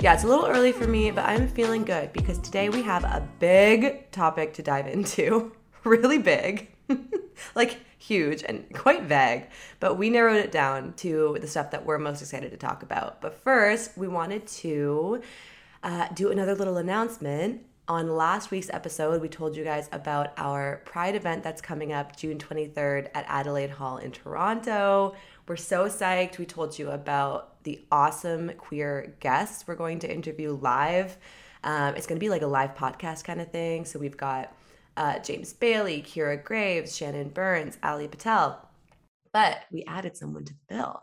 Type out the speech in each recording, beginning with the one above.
Yeah, it's a little early for me, but I'm feeling good because today we have a big topic to dive into. really big. like huge and quite vague, but we narrowed it down to the stuff that we're most excited to talk about. But first, we wanted to uh, do another little announcement. On last week's episode, we told you guys about our Pride event that's coming up June 23rd at Adelaide Hall in Toronto. We're so psyched. We told you about the awesome queer guests we're going to interview live. Um, it's going to be like a live podcast kind of thing. So we've got uh, James Bailey, Kira Graves, Shannon Burns, Ali Patel. But we added someone to the bill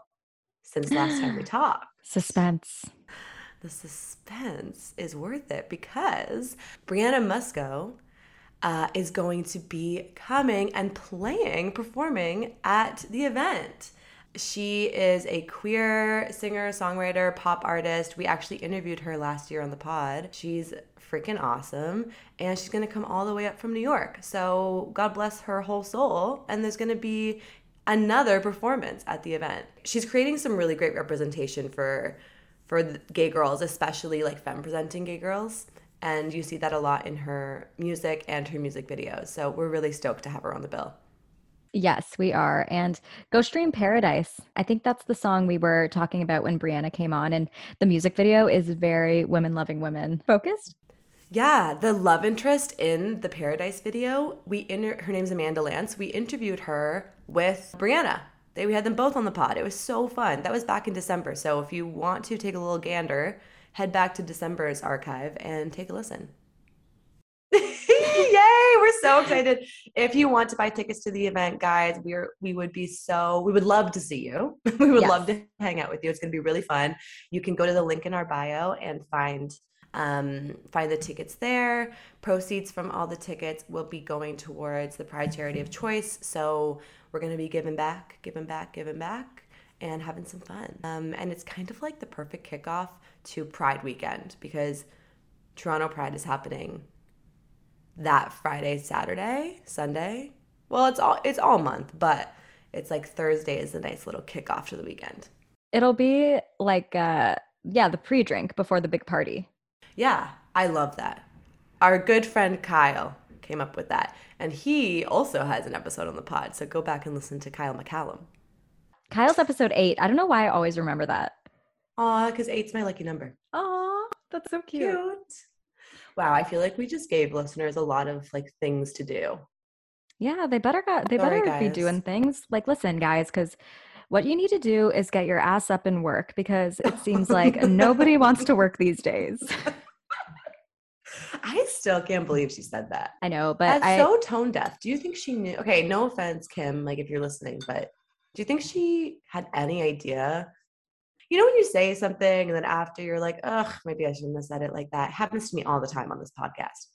since last time we talked. Suspense. The suspense is worth it because Brianna Musco uh, is going to be coming and playing, performing at the event. She is a queer singer, songwriter, pop artist. We actually interviewed her last year on the pod. She's freaking awesome. And she's going to come all the way up from New York. So God bless her whole soul. And there's going to be another performance at the event. She's creating some really great representation for for gay girls, especially like femme presenting gay girls. And you see that a lot in her music and her music videos. So we're really stoked to have her on the bill. Yes, we are. And Go Stream Paradise. I think that's the song we were talking about when Brianna came on. And the music video is very women loving women focused. Yeah, the love interest in the Paradise video, we inter- her name's Amanda Lance. We interviewed her with Brianna. They, we had them both on the pod. It was so fun. That was back in December. So if you want to take a little gander, head back to December's archive and take a listen. Yay! We're so excited. If you want to buy tickets to the event, guys, we're we would be so we would love to see you. we would yes. love to hang out with you. It's going to be really fun. You can go to the link in our bio and find um, find the tickets there. Proceeds from all the tickets will be going towards the Pride Charity of Choice. So we're going to be giving back, giving back, giving back, and having some fun. Um, and it's kind of like the perfect kickoff to Pride weekend because Toronto Pride is happening that Friday, Saturday, Sunday. Well, it's all it's all month, but it's like Thursday is a nice little kickoff to the weekend. It'll be like uh yeah, the pre-drink before the big party. Yeah, I love that. Our good friend Kyle came up with that. And he also has an episode on the pod. So go back and listen to Kyle McCallum. Kyle's episode eight. I don't know why I always remember that. Aw, because eight's my lucky number. Aw, that's so cute. cute. Wow, I feel like we just gave listeners a lot of like things to do. Yeah, they better got they Sorry, better guys. be doing things. Like listen, guys, because what you need to do is get your ass up and work because it seems like nobody wants to work these days. I still can't believe she said that. I know, but That's I, so tone deaf. Do you think she knew? Okay, no offense, Kim, like if you're listening, but do you think she had any idea you know when you say something and then after you're like, ugh, maybe I shouldn't have said it like that. It happens to me all the time on this podcast.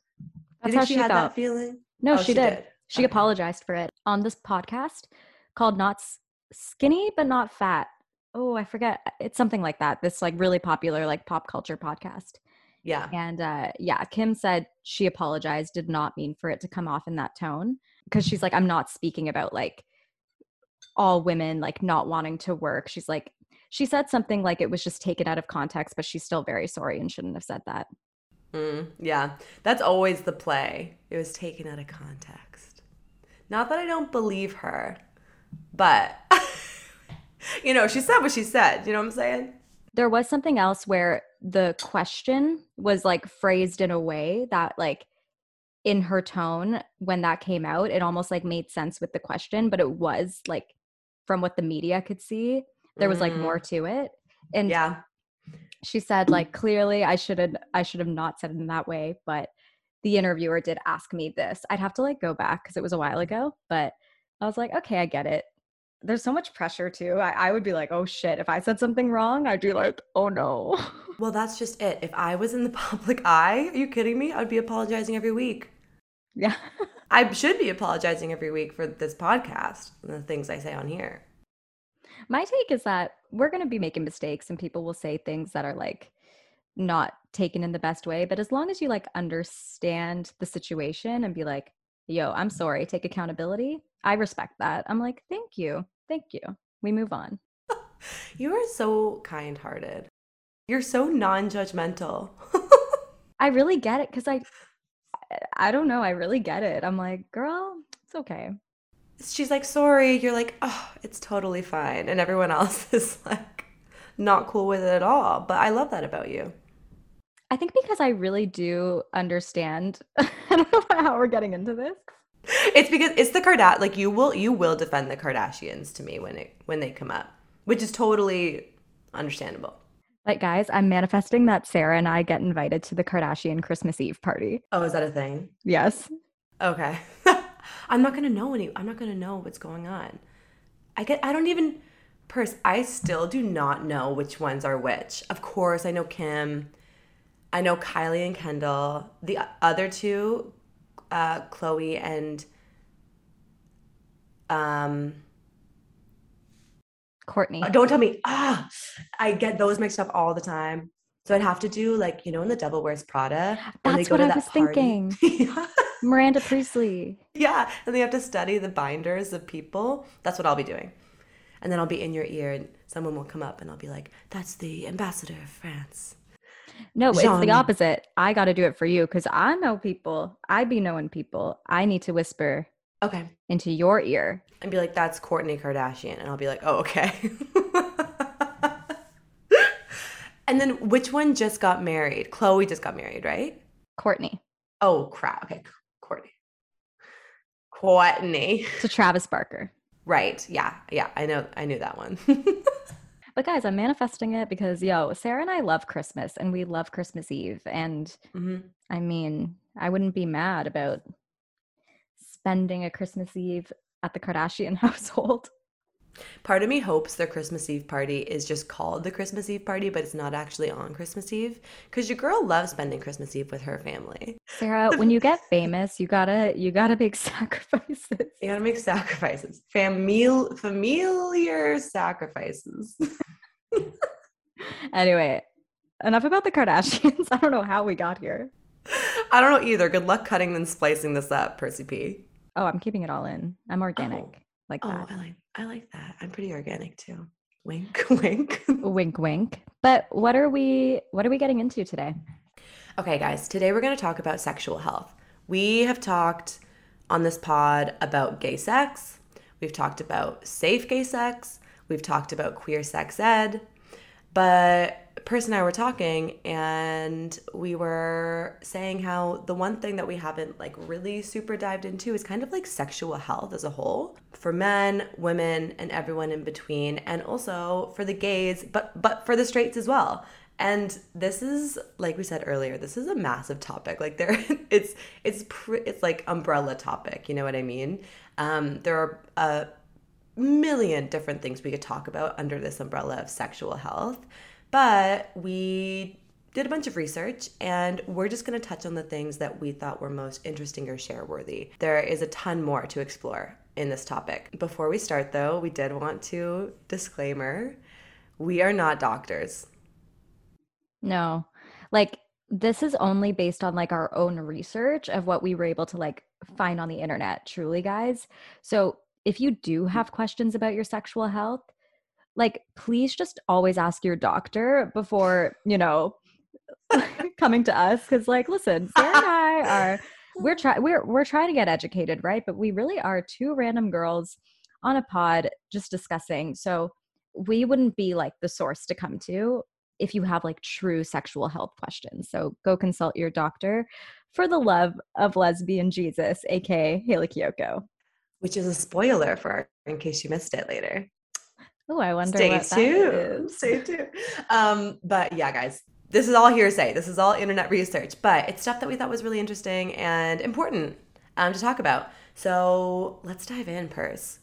That's how she, she had felt. that feeling. No, oh, she, she, did. did. She okay. apologized for it on this podcast called Not Skinny but Not Fat. Oh, I forget. It's something like that. This like really popular like pop culture podcast. Yeah. And uh yeah, Kim said she apologized, did not mean for it to come off in that tone because she's like I'm not speaking about like all women like not wanting to work. She's like she said something like it was just taken out of context, but she's still very sorry and shouldn't have said that. Mm, yeah, that's always the play. It was taken out of context. Not that I don't believe her, but you know, she said what she said. You know what I'm saying? There was something else where the question was like phrased in a way that like in her tone when that came out, it almost like made sense with the question, but it was like from what the media could see, there was like Mm. more to it. And Yeah. she said like clearly I should have I should have not said it in that way, but the interviewer did ask me this. I'd have to like go back because it was a while ago, but I was like, okay, I get it. There's so much pressure too. I, I would be like, oh shit, if I said something wrong, I'd be like, oh no. Well, that's just it. If I was in the public eye, are you kidding me? I'd be apologizing every week. yeah. I should be apologizing every week for this podcast and the things I say on here. My take is that we're going to be making mistakes and people will say things that are like not taken in the best way. But as long as you like understand the situation and be like, yo, I'm sorry, take accountability, I respect that. I'm like, thank you. Thank you. We move on. You are so kind hearted. You're so non judgmental. I really get it because I, I don't know. I really get it. I'm like, girl, it's okay. She's like, sorry. You're like, oh, it's totally fine. And everyone else is like, not cool with it at all. But I love that about you. I think because I really do understand. I don't know how we're getting into this. It's because it's the Kardashians. Like you will, you will defend the Kardashians to me when it when they come up, which is totally understandable. Like, guys, I'm manifesting that Sarah and I get invited to the Kardashian Christmas Eve party. Oh, is that a thing? Yes. Okay. I'm not gonna know any. I'm not gonna know what's going on. I get. I don't even. Purse. I still do not know which ones are which. Of course, I know Kim. I know Kylie and Kendall. The other two, uh, Khloé and um. Kourtney. Don't tell me. Ah, I get those mixed up all the time. So I'd have to do like you know in the Devil Wears Prada. when they That's go what to I that was party. thinking. yeah. Miranda Priestley. Yeah, and they have to study the binders of people. That's what I'll be doing. And then I'll be in your ear, and someone will come up, and I'll be like, "That's the ambassador of France." No, it's the opposite. I got to do it for you because I know people. I be knowing people. I need to whisper Okay, into your ear. and be like, "That's Kourtney Kardashian," and I'll be like, "Oh, okay." and then which one just got married? Khloé just got married, right? Kourtney Oh crap! Okay, Kourtney. To Travis Barker. Right? Yeah, yeah. I know. I knew that one. But guys, I'm manifesting it because yo, Sarah and I love Christmas and we love Christmas Eve. And hmm I mean, I wouldn't be mad about spending a Christmas Eve at the Kardashian household. Part of me hopes their Christmas Eve party is just called the Christmas Eve party, but it's not actually on Christmas Eve. Because your girl loves spending Christmas Eve with her family. Sarah, when you get famous, you gotta you gotta make sacrifices. You gotta make sacrifices. Famil- familiar sacrifices. Anyway, enough about the Kardashians. I don't know how we got here. I don't know either. Good luck cutting and splicing this up, Percy P. Oh, I'm keeping it all in. I'm organic Oh. Like Oh, that. I like I like that. I'm pretty organic too. Wink, wink. Wink, wink. But what are we what are we getting into today? Okay, guys, today we're going to talk about sexual health. We have talked on this pod about gay sex, we've talked about safe gay sex, we've talked about queer sex ed, but Purse and I were talking and we were saying how the one thing that we haven't like really super dived into is kind of like sexual health as a whole for men, women, and everyone in between, and also for the gays, but but for the straights as well. And this is like we said earlier, this is a massive topic. Like there, it's it's it's like umbrella topic. You know what I mean? Um, there are a million different things we could talk about under this umbrella of sexual health, but we did a bunch of research and we're just going to touch on the things that we thought were most interesting or share worthy. There is a ton more to explore in this topic. Before we start though, we did want to disclaimer we are not doctors. No. Like this is only based on like our own research of what we were able to like find on the internet, truly guys. So if you do mm-hmm. have questions about your sexual health, like please just always ask your doctor before, you know, coming to us cuz like listen, Sarah and I are we're trying we're we're trying to get educated, right? But we really are two random girls on a pod just discussing. So we wouldn't be like the source to come to if you have like true sexual health questions. So go consult your doctor for the love of lesbian Jesus, aka Hayley Kiyoko. Which is a spoiler for our, in case you missed it later. Oh, I wonder. Stay tuned. Stay tuned. Um, but yeah, guys, this is all hearsay. This is all internet research, but it's stuff that we thought was really interesting and important um, to talk about. So let's dive in, Purse.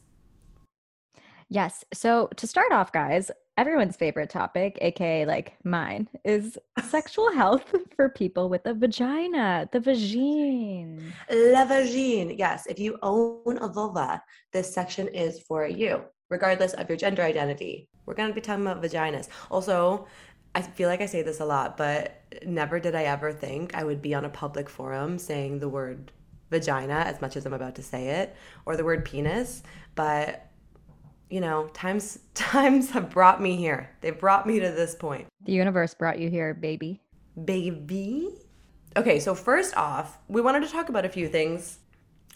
Yes. So to start off, guys, everyone's favorite topic, aka like mine, is sexual health for people with a vagina, the vagine. La vagine. Yes. If you own a vulva, this section is for you, regardless of your gender identity. We're going to be talking about vaginas. Also, I feel like I say this a lot, but never did I ever think I would be on a public forum saying the word vagina as much as I'm about to say it or the word penis, but you know, times times have brought me here. They've brought me to this point. The universe brought you here, baby. Baby. Okay, so first off, we wanted to talk about a few things,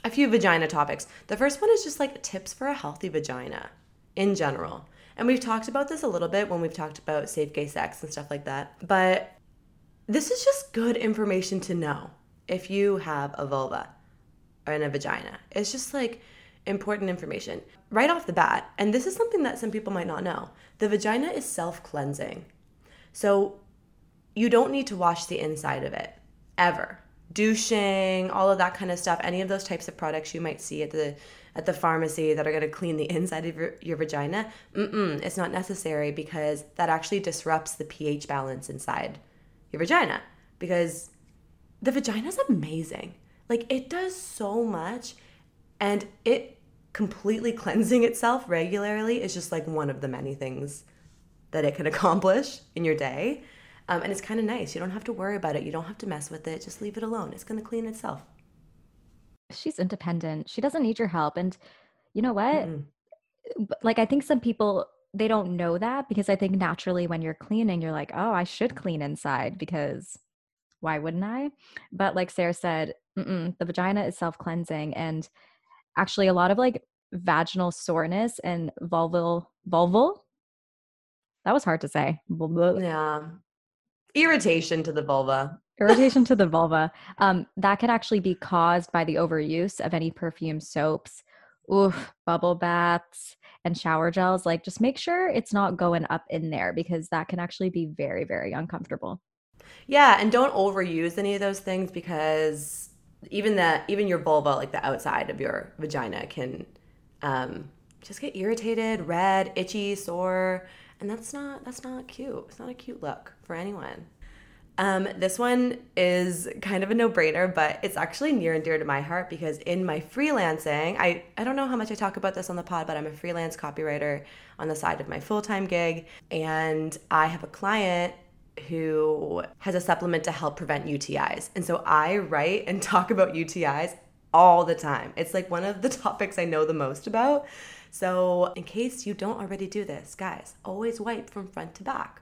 a few vagina topics. The first one is just like tips for a healthy vagina in general. And we've talked about this a little bit when we've talked about safe gay sex and stuff like that. But this is just good information to know if you have a vulva or in a vagina. It's just like important information right off the bat, and this is something that some people might not know the vagina is self cleansing. So you don't need to wash the inside of it ever. Douching, all of that kind of stuff, any of those types of products you might see at the at the pharmacy that are going to clean the inside of your, your vagina, mm-mm, it's not necessary because that actually disrupts the pH balance inside your vagina. Because the vagina is amazing. Like it does so much and it completely cleansing itself regularly is just like one of the many things that it can accomplish in your day. Um, and it's kind of nice. You don't have to worry about it. You don't have to mess with it. Just leave it alone. It's going to clean itself. She's independent. She doesn't need your help. And you know what? Mm-mm. Like, I think some people, they don't know that because I think naturally when you're cleaning, you're like, oh, I should clean inside because why wouldn't I? But like Sarah said, the vagina is self cleansing. And actually a lot of like vaginal soreness and vulval vulval? That was hard to say. Yeah. Irritation to the vulva. Irritation to the vulva. Um, that could actually be caused by the overuse of any perfume soaps. Oof bubble baths and shower gels like just make sure it's not going up in there because that can actually be very very uncomfortable. Yeah and don't overuse any of those things because even that even your vulva like the outside of your vagina can um, just get irritated red itchy sore and that's not that's not cute. It's not a cute look for anyone. Um, this one is kind of a no-brainer but it's actually near and dear to my heart because in my freelancing I, I don't know how much i talk about this on the pod but i'm a freelance copywriter on the side of my full-time gig and i have a client who has a supplement to help prevent UTIs. And so I write and talk about UTIs all the time. It's like one of the topics I know the most about. So, in case you don't already do this, guys, always wipe from front to back.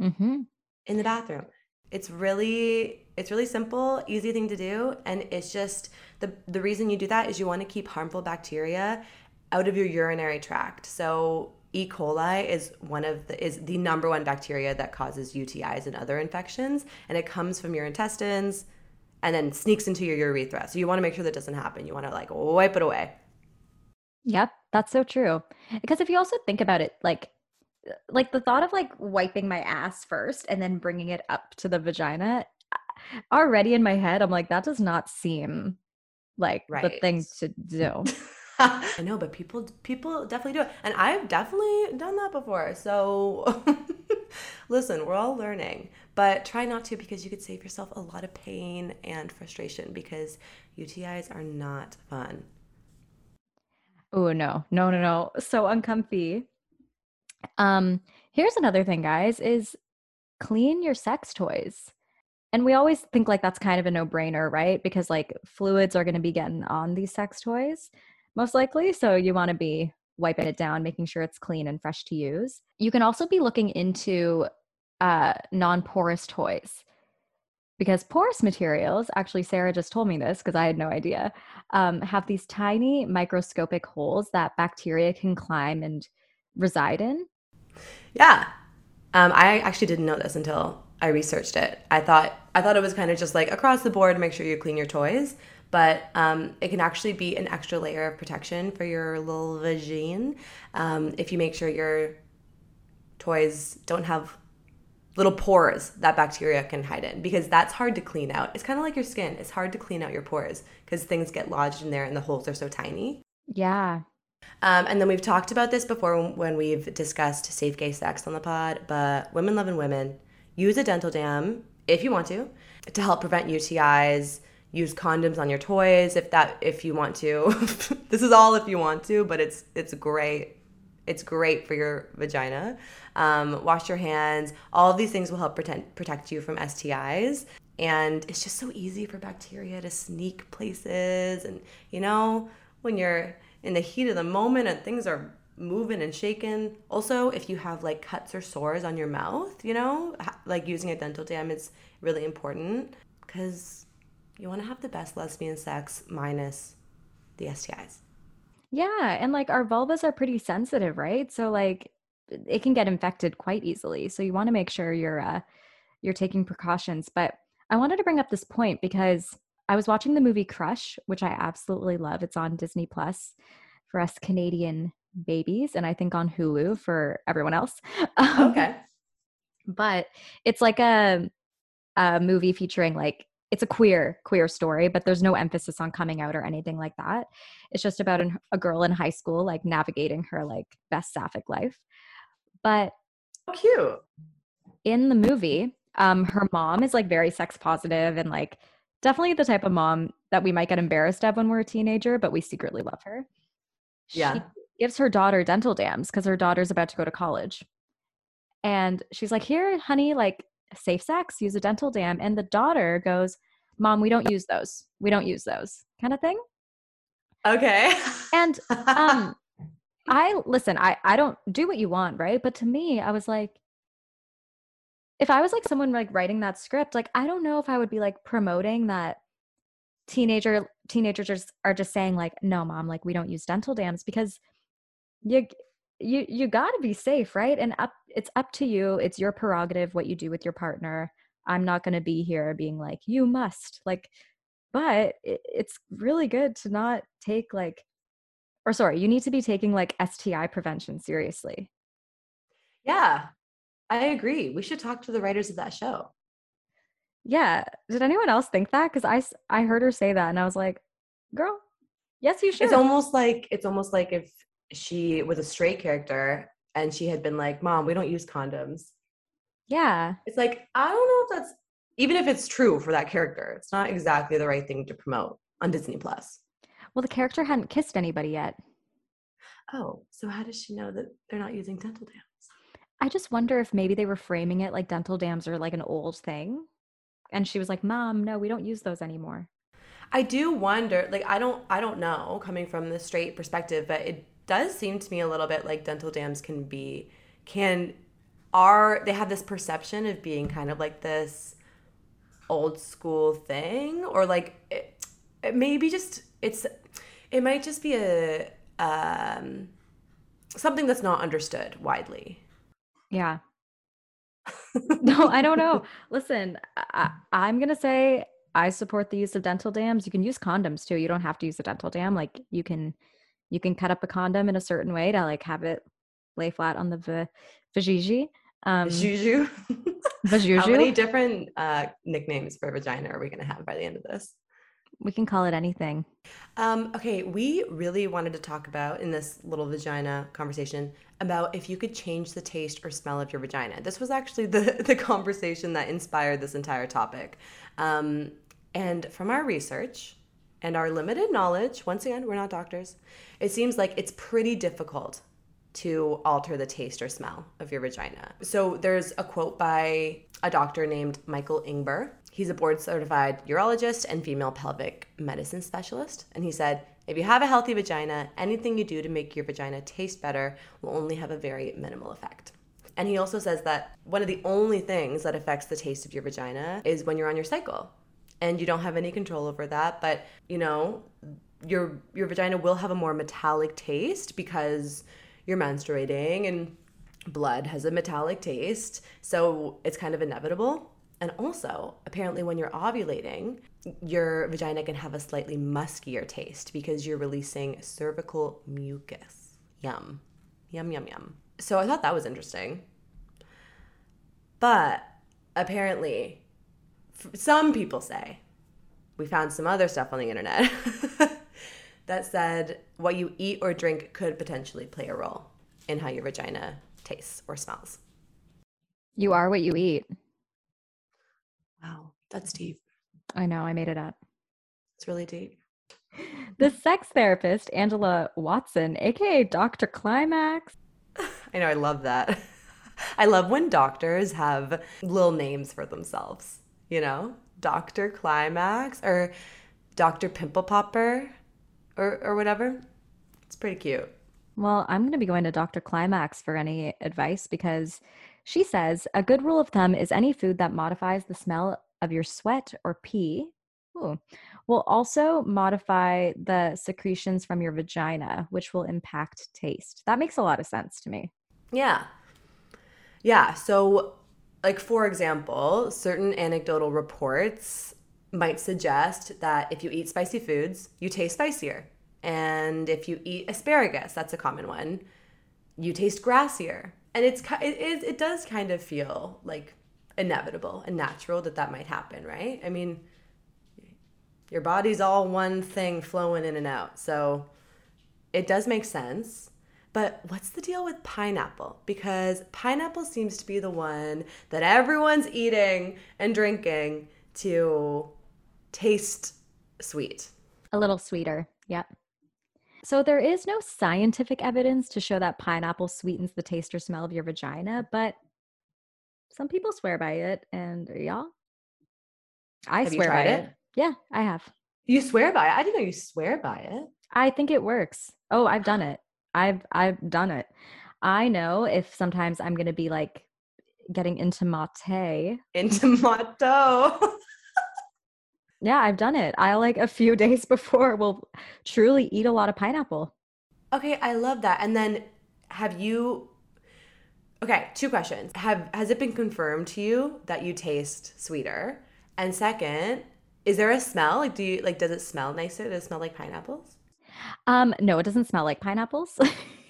Mm-hmm. In the bathroom. It's really it's really simple, easy thing to do, and it's just the the reason you do that is you want to keep harmful bacteria out of your urinary tract. So E. coli is one of the is the number one bacteria that causes UTIs and other infections, and it comes from your intestines and then sneaks into your urethra. So you want to make sure that doesn't happen. You want to like wipe it away. Yep, that's so true. Because if you also think about it, like like the thought of like wiping my ass first and then bringing it up to the vagina already in my head i'm like that does not seem like right. the thing to do I know, but people people definitely do it. And I've definitely done that before. So listen, we're all learning. But try not to because you could save yourself a lot of pain and frustration because UTIs are not fun. Oh no, no, no, no. So uncomfy. Um, here's another thing, guys, is clean your sex toys. And we always think like that's kind of a no-brainer, right? Because like fluids are going to be getting on these sex toys most likely. So you want to be wiping it down, making sure it's clean and fresh to use. You can also be looking into uh, non porous toys because porous materials, actually, Sarah just told me this because I had no idea, um, have these tiny microscopic holes that bacteria can climb and reside in. Yeah. Um, I actually didn't know this until I researched it. I thought I thought it was kind of just like across the board, make sure you clean your toys. But um, it can actually be an extra layer of protection for your little vagine um, if you make sure your toys don't have little pores that bacteria can hide in because that's hard to clean out. It's kind of like your skin. It's hard to clean out your pores because things get lodged in there and the holes are so tiny. Yeah. Um, and then we've talked about this before when we've discussed safe gay sex on the pod, but women loving women use a dental dam if you want to to help prevent UTIs. Use condoms on your toys if that if you want to. this is all if you want to, but it's it's great. It's great for your vagina. Um, wash your hands. All of these things will help protect protect you from STIs. And it's just so easy for bacteria to sneak places. And you know, when you're in the heat of the moment and things are moving and shaking. Also, if you have like cuts or sores on your mouth, you know, like using a dental dam is really important because you want to have the best lesbian sex minus the STIs. Yeah, and like our vulvas are pretty sensitive, right? So like it can get infected quite easily. So you want to make sure you're uh you're taking precautions. But I wanted to bring up this point because I was watching the movie Crush, which I absolutely love. It's on Disney Plus for us Canadian babies and I think on Hulu for everyone else. Um, okay. but it's like a a movie featuring like it's a queer queer story, but there's no emphasis on coming out or anything like that. It's just about an, a girl in high school like navigating her like best sapphic life. But cute. In the movie, um her mom is like very sex positive and like definitely the type of mom that we might get embarrassed of when we're a teenager, but we secretly love her. Yeah. She gives her daughter dental dams because her daughter's about to go to college. And she's like, Here, honey, like safe sex, use a dental dam. And the daughter goes, Mom, we don't use those. We don't use those kind of thing. Okay. And um I listen, I I don't do what you want, right? But to me, I was like if I was like someone like writing that script, like I don't know if I would be like promoting that teenager teenagers are just, are just saying like no mom like we don't use dental dams because you you you got to be safe right and up it's up to you it's your prerogative what you do with your partner i'm not going to be here being like you must like but it, it's really good to not take like or sorry you need to be taking like sti prevention seriously yeah i agree we should talk to the writers of that show yeah. Did anyone else think that? Because I I heard her say that, and I was like, "Girl, yes, you should." It's almost like it's almost like if she was a straight character and she had been like, "Mom, we don't use condoms." Yeah. It's like I don't know if that's even if it's true for that character, it's not exactly the right thing to promote on Disney Plus. Well, the character hadn't kissed anybody yet. Oh, so how does she know that they're not using dental dams? I just wonder if maybe they were framing it like dental dams are like an old thing and she was like mom no we don't use those anymore i do wonder like i don't i don't know coming from the straight perspective but it does seem to me a little bit like dental dams can be can are they have this perception of being kind of like this old school thing or like it, it maybe just it's it might just be a um something that's not understood widely yeah no, I don't know. Listen, I, I'm going to say I support the use of dental dams. You can use condoms too. You don't have to use a dental dam. Like you can, you can cut up a condom in a certain way to like have it lay flat on the v- vajiji. Um, Juju. How many different uh, nicknames for vagina are we going to have by the end of this? We can call it anything. Um, okay, we really wanted to talk about in this little vagina conversation about if you could change the taste or smell of your vagina. This was actually the, the conversation that inspired this entire topic. Um, and from our research and our limited knowledge, once again, we're not doctors, it seems like it's pretty difficult to alter the taste or smell of your vagina. So there's a quote by a doctor named Michael Ingber. He's a board certified urologist and female pelvic medicine specialist. And he said, if you have a healthy vagina, anything you do to make your vagina taste better will only have a very minimal effect. And he also says that one of the only things that affects the taste of your vagina is when you're on your cycle. And you don't have any control over that, but you know, your your vagina will have a more metallic taste because you're menstruating and blood has a metallic taste, so it's kind of inevitable. And also, apparently, when you're ovulating, your vagina can have a slightly muskier taste because you're releasing cervical mucus. Yum. Yum, yum, yum. So I thought that was interesting. But apparently, some people say, we found some other stuff on the internet that said what you eat or drink could potentially play a role in how your vagina tastes or smells. You are what you eat. Wow, that's deep. I know, I made it up. It's really deep. The sex therapist, Angela Watson, aka Dr. Climax. I know, I love that. I love when doctors have little names for themselves, you know? Dr. Climax or Dr. Pimple Popper or, or whatever. It's pretty cute. Well, I'm going to be going to Dr. Climax for any advice because she says a good rule of thumb is any food that modifies the smell of your sweat or pee ooh, will also modify the secretions from your vagina, which will impact taste. That makes a lot of sense to me. Yeah. Yeah. So, like, for example, certain anecdotal reports might suggest that if you eat spicy foods, you taste spicier. And if you eat asparagus, that's a common one, you taste grassier. And it's it, it, it does kind of feel like inevitable and natural that that might happen, right? I mean, your body's all one thing flowing in and out. So it does make sense. But what's the deal with pineapple? Because pineapple seems to be the one that everyone's eating and drinking to taste sweet. A little sweeter. Yep. So there is no scientific evidence to show that pineapple sweetens the taste or smell of your vagina, but some people swear by it and y'all I Have you swear by it. it? Yeah, I have. You swear by it? I didn't know you swear by it. I think it works. Oh, I've done it. I've I've done it. I know if sometimes I'm going to be like getting into mate. Into motto. Yeah, I've done it. I like a few days before will truly eat a lot of pineapple. Okay, I love that. And then have you Okay, two questions. Have has it been confirmed to you that you taste sweeter? And second, is there a smell? Like do you like does it smell nicer? Does it smell like pineapples? Um no, it doesn't smell like pineapples.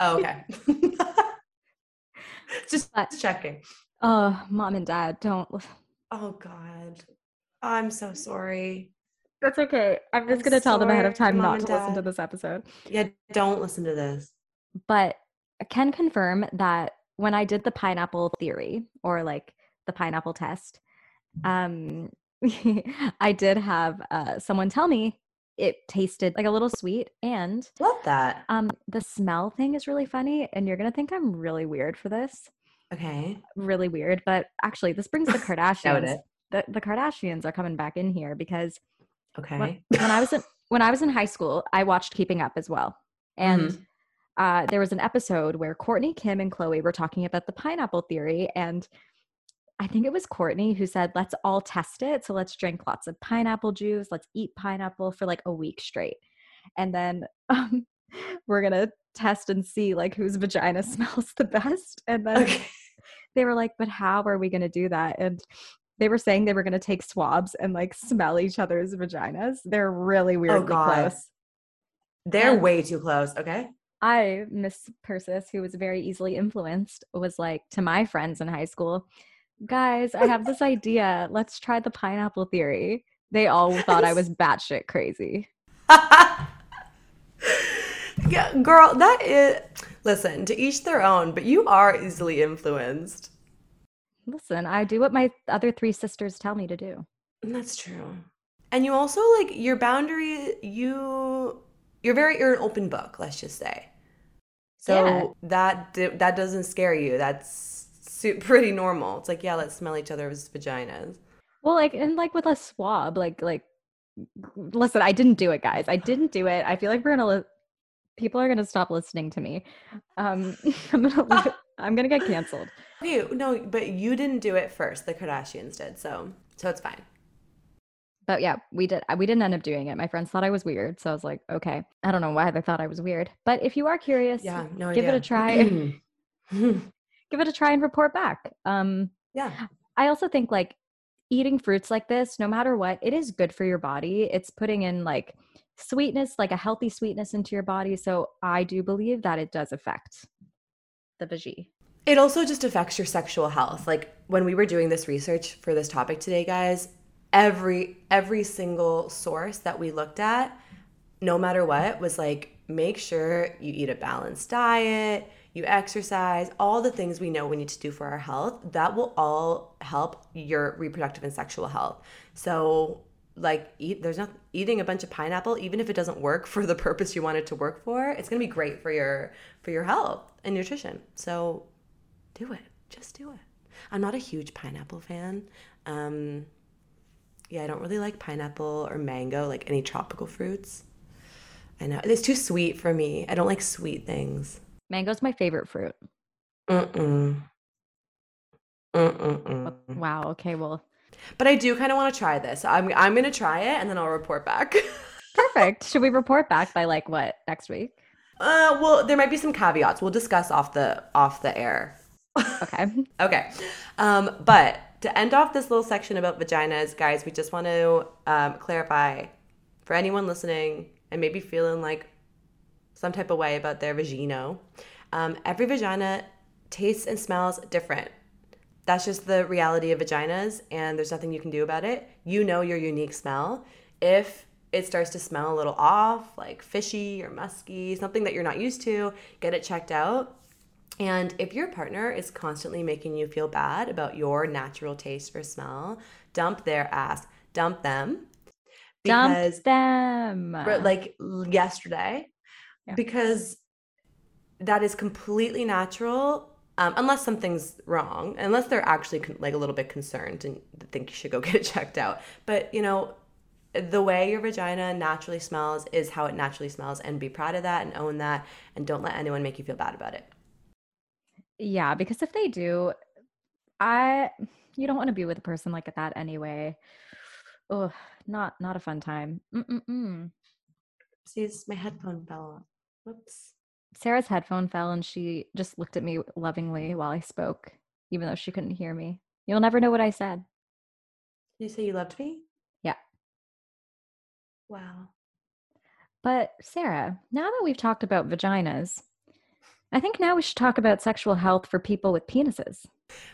Oh, okay. just But- checking. oh, mom and dad, don't Oh god. I'm so sorry. That's okay. I'm just I'm going to tell them ahead of time not and to listen to this episode. Yeah, don't listen to this. but I can confirm that when I did the pineapple theory or like the pineapple test, um, I did have uh, someone tell me it tasted like a little sweet and Love that. um, the smell thing is really funny. And you're gonna think I'm really weird for this, Okay. really weird. But actually, this brings the Kardashians. it. The, the Kardashians are coming back in here because Okay. when, when I was in when I was in high school, I watched Keeping Up as well, and Mhm. uh, there was an episode where Kourtney, Kim, and Khloé were talking about the pineapple theory, and I think it was Kourtney who said, "Let's all test it. So let's drink lots of pineapple juice. Let's eat pineapple for like a week straight, and then um, we're gonna test and see like whose vagina smells the best." And then Okay. they were like, "But how are we gonna do that?" And they were saying they were gonna take swabs and like smell each other's vaginas. They're really weirdly God. close. They're And- way too close. Okay. I, Miss Persis, who was very easily influenced, was like to my friends in high school, guys, I have this idea. Let's try the pineapple theory. They all thought I was batshit crazy. yeah, girl, that is. Listen, to each their own, but you are easily influenced. Listen, I do what my other three sisters tell me to do. That's true. And you also like your boundary. You you're very you're an open book. Let's just say. So Yeah. that that doesn't scare you. That's su- pretty normal. It's like yeah, let's smell each other's vaginas. Well, like and like with a swab, like like listen, I didn't do it, guys. I didn't do it. I feel like we're gonna li- people are gonna stop listening to me. Um, I'm gonna I'm gonna get canceled. Okay, no, but you didn't do it first. The Kardashians did. So so it's fine. But yeah, we did. We didn't end up doing it. My friends thought I was weird, so I was like, okay. I don't know why they thought I was weird, but if you are curious, Yeah, no give it a try. give it a try and report back. Um, Yeah. I also think like eating fruits like this, no matter what, it is good for your body. It's putting in like sweetness, like a healthy sweetness into your body. So I do believe that it does affect the veggie. It also just affects your sexual health. Like when we were doing this research for this topic today, guys, every every single source that we looked at, no matter what, was like make sure you eat a balanced diet, you exercise, all the things we know we need to do for our health. That will all help your reproductive and sexual health. So like eat there's not eating a bunch of pineapple even if it doesn't work for the purpose you want it to work for it's going to be great for your for your health and nutrition. So do it. Just do it. I'm not a huge pineapple fan. Um yeah i don't really like pineapple or mango like any tropical fruits. I know it's too sweet for me. I don't like sweet things Mango's my favorite fruit. Mm-mm. Wow. Okay. Well, But I do kind of want to try this. I'm I'm gonna try it and then I'll report back. perfect. Should we report back by like what next week? uh, well, there might be some caveats. We'll discuss off the off the air. Okay. Okay. Um, but to end off this little section about vaginas, guys, we just want to um, clarify for anyone listening and maybe feeling like some type of way about their vagina. Um, every vagina tastes and smells different. That's just the reality of vaginas, and there's nothing you can do about it. You know your unique smell. If it starts to smell a little off, like fishy or musky, something that you're not used to, get it checked out. And if your partner is constantly making you feel bad about your natural taste or smell, dump their ass, dump them. Dump them. like yesterday, Yeah. because that is completely natural. Um, unless something's wrong, unless they're actually con- like a little bit concerned and think you should go get it checked out. But you know, the way your vagina naturally smells is how it naturally smells, and be proud of that and own that, and don't let anyone make you feel bad about it. Yeah, because if they do, I you don't want to be with a person like that anyway. Oh, not not a fun time. Mm-mm-mm. See, my headphone fell off. Whoops. Sarah's headphone fell and she just looked at me lovingly while I spoke, even though she couldn't hear me. You'll never know what I said. Did you say you loved me? Yeah. Wow. But Sarah, now that we've talked about vaginas, I think now we should talk about sexual health for people with penises.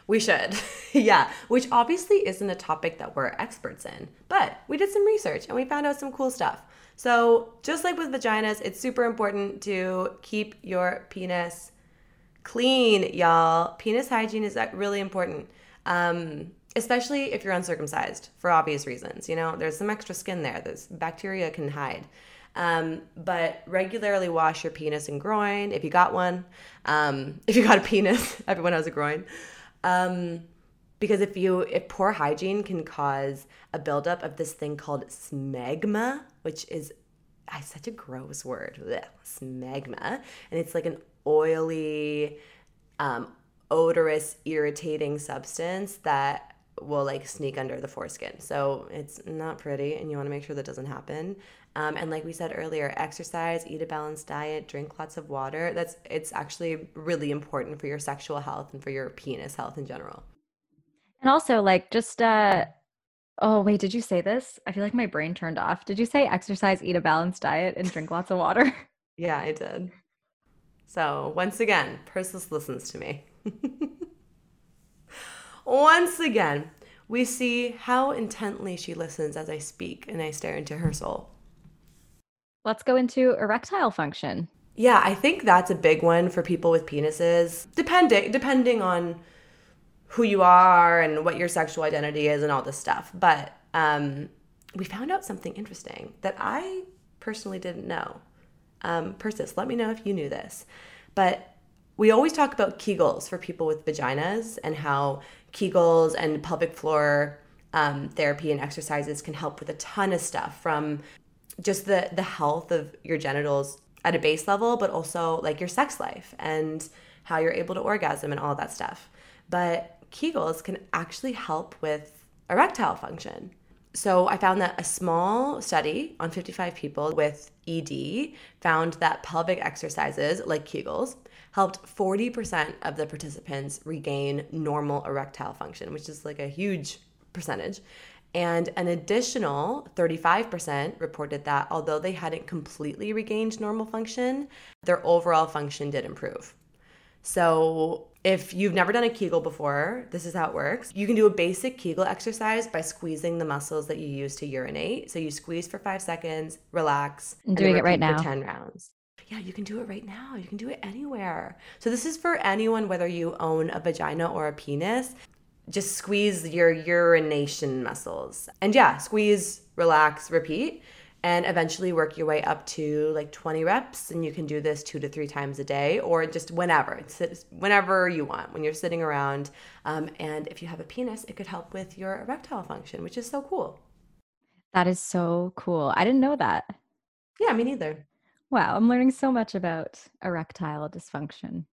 We should. yeah, which obviously isn't a topic that we're experts in, but we did some research and we found out some cool stuff. So, just like with vaginas, it's super important to keep your penis clean, y'all. Penis hygiene is really important, um, especially if you're uncircumcised for obvious reasons. You know, there's some extra skin there, there's bacteria can hide. Um, but regularly wash your penis and groin if you got one. Um, if you got a penis, everyone has a groin. Um, because if you if poor hygiene can cause a buildup of this thing called smegma, which is such a gross word, Blech, smegma, and it's like an oily, um, odorous, irritating substance that will like sneak under the foreskin. So it's not pretty, and you want to make sure that doesn't happen. Um, and like we said earlier, exercise, eat a balanced diet, drink lots of water. That's it's actually really important for your sexual health and for your penis health in general. And also, like, just, uh, oh, wait, did you say this? I feel like my brain turned off. Did you say exercise, eat a balanced diet, and drink lots of water? Yeah, I did. So once again, Persis listens to me. once again, we see how intently she listens as I speak and I stare into her soul. Let's go into erectile function. Yeah, I think that's a big one for people with penises. Depending depending on who you are and what your sexual identity is and all this stuff. But um, we found out something interesting that I personally didn't know. Um, Persis, let me know if you knew this. But we always talk about Kegels for people with vaginas and how Kegels and pelvic floor um, therapy and exercises can help with a ton of stuff from just the the health of your genitals at a base level, but also like your sex life and how you're able to orgasm and all that stuff. But Kegels can actually help with erectile function. So I found that a small study on 55 people with ED found that pelvic exercises like Kegels helped 40% of the participants regain normal erectile function, which is like a huge percentage. And an additional 35% reported that although they hadn't completely regained normal function, their overall function did improve. So, if you've never done a Kegel before, this is how it works. You can do a basic Kegel exercise by squeezing the muscles that you use to urinate. So, you squeeze for five seconds, relax, I'm doing it right now. For 10 rounds. Yeah, you can do it right now. You can do it anywhere. So, this is for anyone, whether you own a vagina or a penis just squeeze your urination muscles. And yeah, squeeze, relax, repeat, and eventually work your way up to like 20 reps. And you can do this two to three times a day or just whenever. It's whenever you want, when you're sitting around. Um, and if you have a penis, it could help with your erectile function, which is so cool. That is so cool. I didn't know that. Yeah, me neither. Wow, I'm learning so much about erectile dysfunction.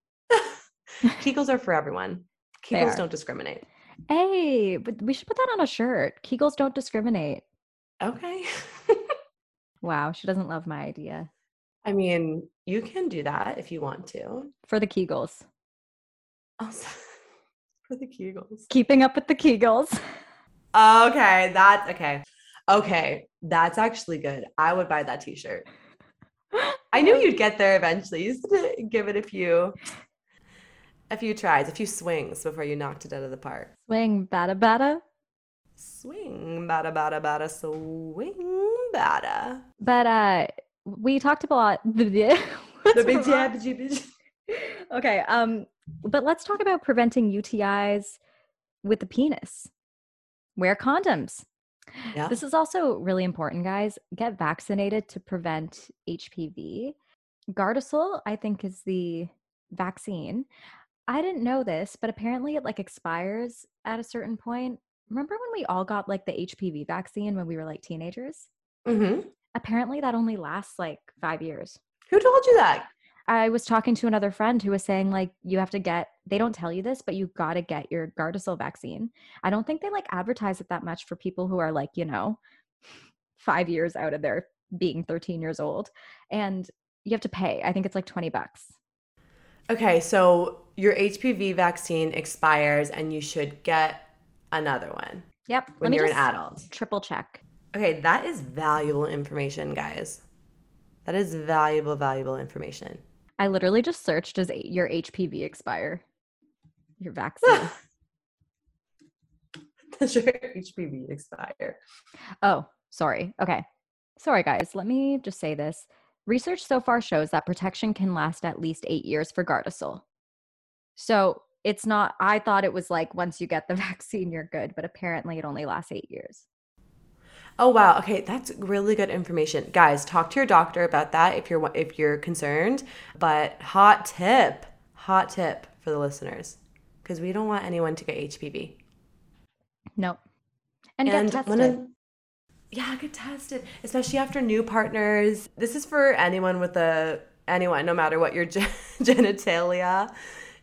Kegels are for everyone. Kegels don't discriminate. Hey, but we should put that on a shirt. Kegels don't discriminate. Okay. wow, she doesn't love my idea. I mean, you can do that if you want to. For the Kegels. Also, for the Kegels. Keeping up with the Kegels. Okay, that's okay. Okay, that's actually good. I would buy that t-shirt. I knew you'd get there eventually. You just give it a few a few tries, a few swings before you knocked it out of the park. Swing, bada bada. Swing, bada bada bada, swing, bada. But uh, we talked about the big jab. Okay, um, but let's talk about preventing UTIs with the penis. Wear condoms. Yeah. This is also really important, guys. Get vaccinated to prevent HPV. Gardasil, I think, is the vaccine. I didn't know this, but apparently it like expires at a certain point. Remember when we all got like the HPV vaccine when we were like teenagers? Mm-hmm. Apparently that only lasts like five years. Who told you that? I was talking to another friend who was saying like you have to get they don't tell you this, but you got to get your Gardasil vaccine. I don't think they like advertise it that much for people who are like, you know, 5 years out of their being 13 years old and you have to pay. I think it's like 20 bucks. Okay, so your HPV vaccine expires and you should get another one. Yep. When you're an adult. Triple check. Okay, that is valuable information, guys. That is valuable, valuable information. I literally just searched does your HPV expire? Your vaccine. does your HPV expire? Oh, sorry. Okay. Sorry, guys. Let me just say this. Research so far shows that protection can last at least eight years for Gardasil. So it's not, I thought it was like once you get the vaccine, you're good, but apparently it only lasts eight years. Oh wow. Okay, that's really good information. Guys, talk to your doctor about that if you're if you're concerned. But hot tip, hot tip for the listeners because we don't want anyone to get HPV. Nope. And, and get tested yeah, get tested, especially after new partners. This is for anyone with a anyone, no matter what your genitalia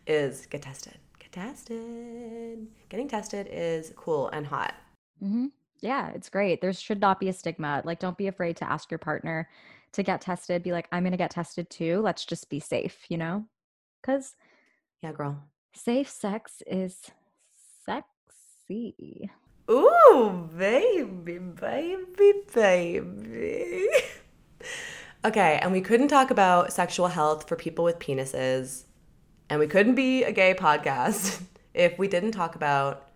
is. Get tested. Get tested. Getting tested is cool and hot. Mm-hmm. Yeah, it's great. There should not be a stigma. Like, don't be afraid to ask your partner to get tested. Be like, I'm going to get tested too. Let's just be safe, you know? Because, yeah, girl. Safe sex is sexy. Ooh, baby, baby, baby. okay, and we couldn't talk about sexual health for people with penises, and we couldn't be a gay podcast if we didn't talk about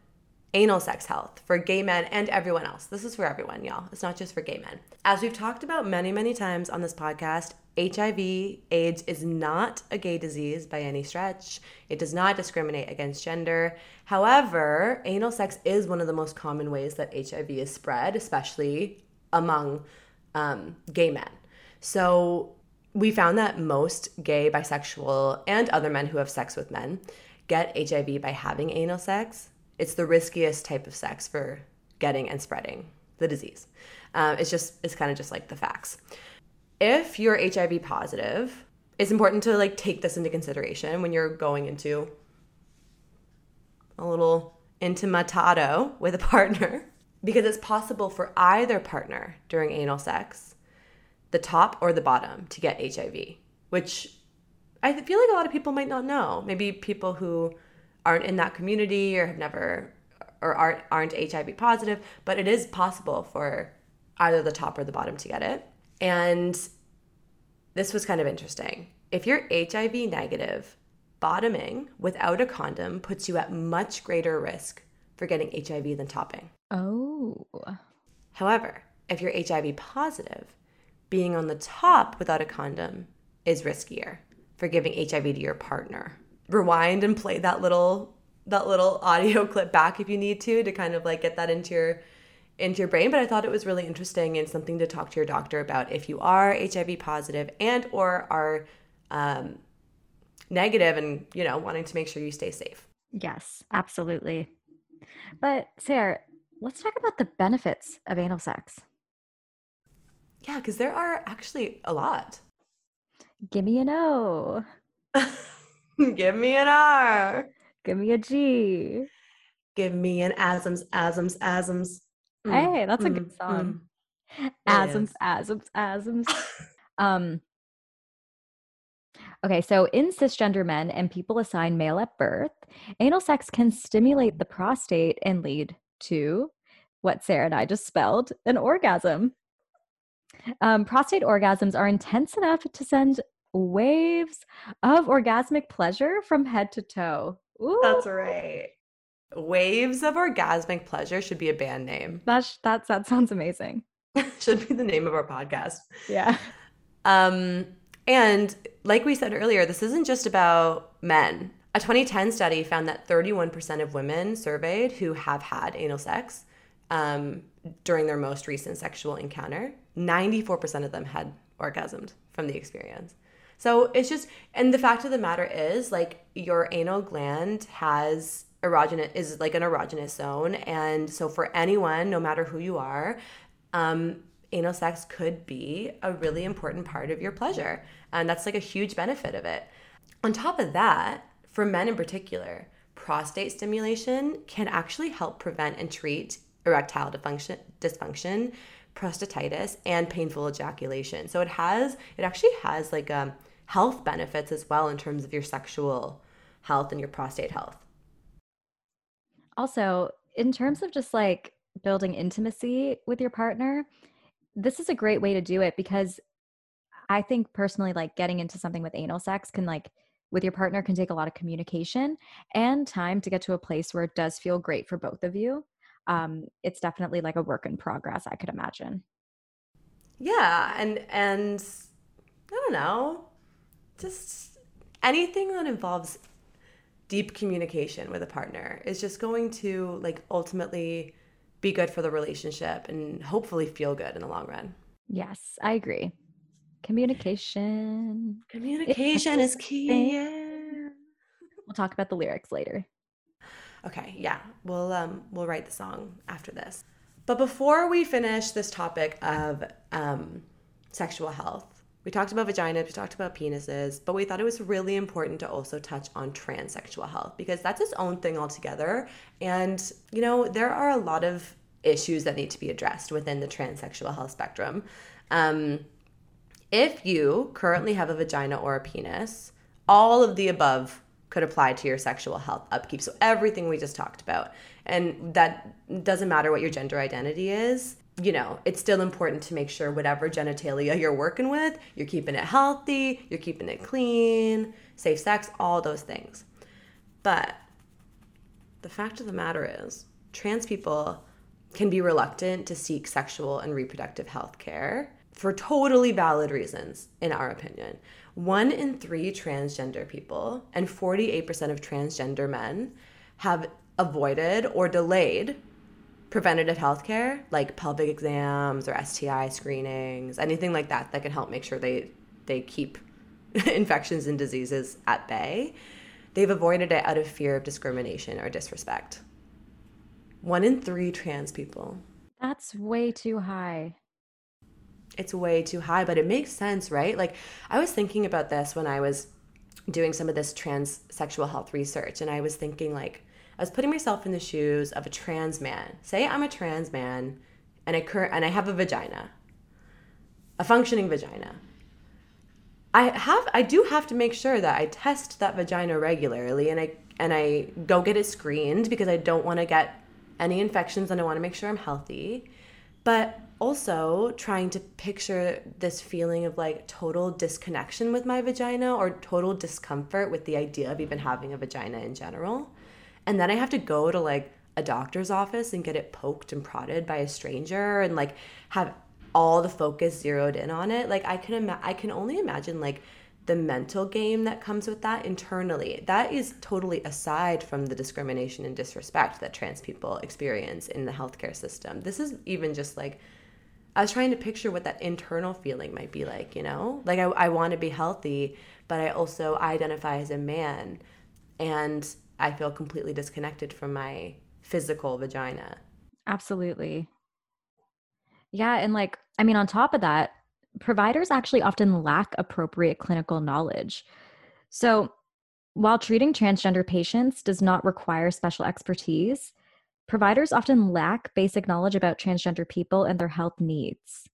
anal sex health for gay men and everyone else. This is for everyone, y'all. It's not just for gay men. As we've talked about many, many times on this podcast, HIV, AIDS is not a gay disease by any stretch. It does not discriminate against gender. However, anal sex is one of the most common ways that HIV is spread, especially among um, gay men. So we found that most gay, bisexual, and other men who have sex with men get HIV by having anal sex. It's the riskiest type of sex for getting and spreading the disease. Um, it's just, it's kind of just like the facts if you're HIV positive, it's important to like take this into consideration when you're going into a little intimatado with a partner. because it's possible for either partner during anal sex, the top or the bottom, to get HIV, which I feel like a lot of people might not know. Maybe people who aren't in that community or have never or aren't, aren't HIV positive, but it is possible for either the top or the bottom to get it. And this was kind of interesting. If you're HIV negative, bottoming without a condom puts you at much greater risk for getting HIV than topping. Oh. However, if you're HIV positive, being on the top without a condom is riskier for giving HIV to your partner. Rewind and play that little that little audio clip back if you need to to kind of like get that into your into your brain. But i thought it was really interesting and something to talk to your doctor about if you are hiv positive and or are um, negative and you know wanting to make sure you stay safe. Yes absolutely. But sarah let's talk about the benefits of anal sex. Yeah because there are actually a lot. Give me a o give me an r Give me a G. Give me an Asms, Asms, Asms. Mm, hey, that's a good mm, song. Mm. Asms, Asms, Asms. um, okay, so in cisgender men and people assigned male at birth, anal sex can stimulate the prostate and lead to what Sarah and I just spelled an orgasm. Um, prostate orgasms are intense enough to send waves of orgasmic pleasure from head to toe. Ooh. That's right. Waves of Orgasmic Pleasure should be a band name. That's that that sounds amazing. should be the name of our podcast. Yeah. Um and like we said earlier, this isn't just about men. A 2010 study found that 31% of women surveyed who have had anal sex um, during their most recent sexual encounter, 94% of them had orgasmed from the experience. So it's just, and the fact of the matter is, like, your anal gland has erogenous, is like an erogenous zone. And so for anyone, no matter who you are, um, anal sex could be a really important part of your pleasure. And that's like a huge benefit of it. On top of that, for men in particular, prostate stimulation can actually help prevent and treat erectile dysfunction, dysfunction prostatitis, and painful ejaculation. So it has, it actually has like a health benefits as well in terms of your sexual health and your prostate health. Also, in terms of just like building intimacy with your partner, this is a great way to do it because I think personally, like getting into something with anal sex can like with your partner can take a lot of communication and time to get to a place where it does feel great for both of you. Um, it's definitely like a work in progress, I could imagine. Yeah, and and I don't know just anything that involves deep communication with a partner is just going to like ultimately be good for the relationship and hopefully feel good in the long run. Yes, I agree. Communication. Communication is key. We'll talk about the lyrics later. Okay, yeah. We'll um we'll write the song after this. But before we finish this topic of um sexual health, we talked about vaginas, we talked about penises, but we thought it was really important to also touch on transsexual health because that's its own thing altogether. And, you know, there are a lot of issues that need to be addressed within the transsexual health spectrum. Um, if you currently have a vagina or a penis, all of the above could apply to your sexual health upkeep. So, everything we just talked about. And that doesn't matter what your gender identity is you know, it's still important to make sure whatever genitalia you're working with, you're keeping it healthy, you're keeping it clean, safe sex, all those things. But the fact of the matter is, trans people can be reluctant to seek sexual and reproductive health care for totally valid reasons, in our opinion. One in three transgender people and 48% of transgender men have avoided or delayed preventative health care, like pelvic exams or STI screenings, anything like that that can help make sure they they keep infections and diseases at bay. They've avoided it out of fear of discrimination or disrespect. One in three trans people. That's way too high. It's way too high, but it makes sense, right? Like, I was thinking about this when I was doing some of this trans sexual health research, and I was thinking, like, I was putting myself in the shoes of a trans man. Say I'm a trans man and I cur- and I have a vagina. A functioning vagina. I have I do have to make sure that I test that vagina regularly and I and I go get it screened because I don't want to get any infections and I want to make sure I'm healthy. But also trying to picture this feeling of like total disconnection with my vagina or total discomfort with the idea of even having a vagina in general. And then I have to go to like a doctor's office and get it poked and prodded by a stranger and like have all the focus zeroed in on it. Like I can ima- I can only imagine like the mental game that comes with that internally. That is totally aside from the discrimination and disrespect that trans people experience in the healthcare system. This is even just like I was trying to picture what that internal feeling might be like, you know? Like I, I want to be healthy, but I also identify as a man and I feel completely disconnected from my physical vagina. Absolutely. Yeah. And like, I mean, on top of that, providers actually often lack appropriate clinical knowledge. So, while treating transgender patients does not require special expertise, providers often lack basic knowledge about transgender people and their health needs.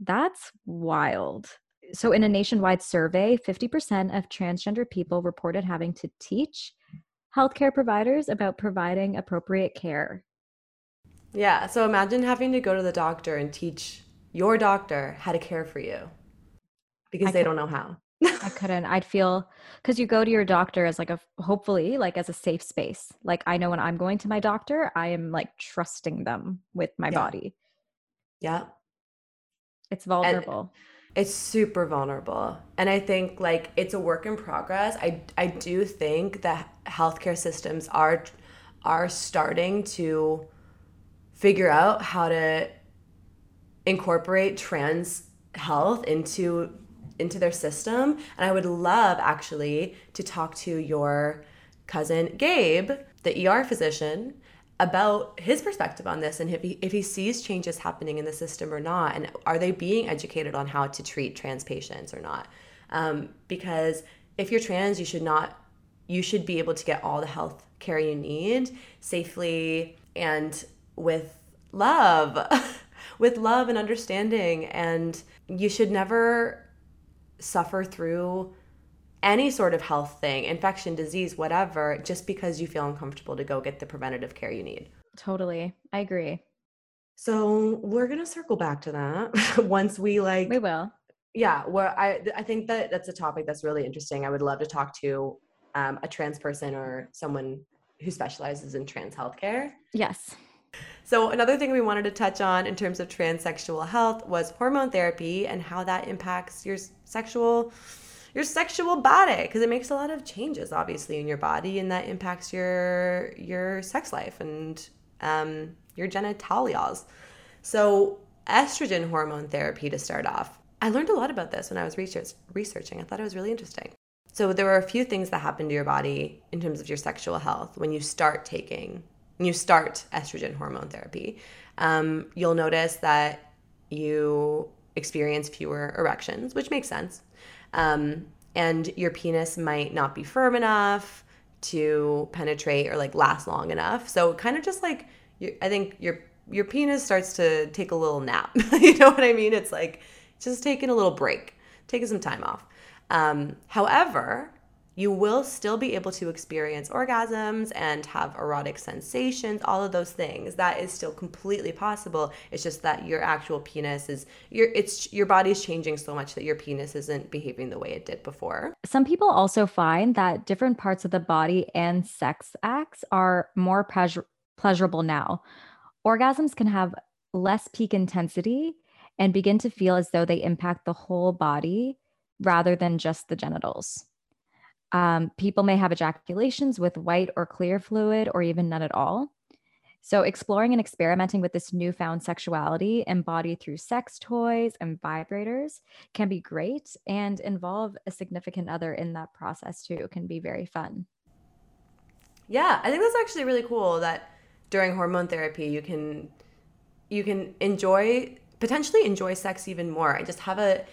That's wild. So, in a nationwide survey, 50% of transgender people reported having to teach healthcare providers about providing appropriate care. Yeah, so imagine having to go to the doctor and teach your doctor how to care for you because I they don't know how. I couldn't. I'd feel because you go to your doctor as like a hopefully like as a safe space. Like I know when I'm going to my doctor, I am like trusting them with my yeah. body. Yeah. It's vulnerable. And it's super vulnerable. And I think like it's a work in progress. I I do think that healthcare systems are are starting to figure out how to incorporate trans health into into their system and i would love actually to talk to your cousin gabe the er physician about his perspective on this and if he, if he sees changes happening in the system or not and are they being educated on how to treat trans patients or not? Um, because if you're trans you should not you should be able to get all the health care you need safely and with love with love and understanding. And you should never suffer through any sort of health thing, infection, disease, whatever, just because you feel uncomfortable to go get the preventative care you need. Totally. I agree. So we're gonna circle back to that once we like we will. Yeah, where I I think that that's a topic that's really interesting. I would love to talk to um, a trans person or someone who specializes in trans healthcare. Yes. So, another thing we wanted to touch on in terms of transsexual health was hormone therapy and how that impacts your sexual your sexual body because it makes a lot of changes obviously in your body and that impacts your your sex life and um, your genitalias. So, estrogen hormone therapy to start off. I learned a lot about this when I was research, researching. I thought it was really interesting. So, there are a few things that happen to your body in terms of your sexual health when you start taking when you start estrogen hormone therapy, um, you'll notice that you experience fewer erections, which makes sense. Um, and your penis might not be firm enough to penetrate or like last long enough. So kind of just like I think your your penis starts to take a little nap. you know what I mean? It's like just taking a little break, taking some time off. Um, however, you will still be able to experience orgasms and have erotic sensations, all of those things. That is still completely possible. It's just that your actual penis is your it's your body's changing so much that your penis isn't behaving the way it did before. Some people also find that different parts of the body and sex acts are more pleasure- pleasurable now. Orgasms can have less peak intensity and begin to feel as though they impact the whole body rather than just the genitals. Um, people may have ejaculations with white or clear fluid or even none at all. So, exploring and experimenting with this newfound sexuality embodied through sex toys and vibrators can be great and involve a significant other in that process too. It can be very fun. Yeah, I think that's actually really cool that during hormone therapy you can you can enjoy potentially enjoy sex even more and just have a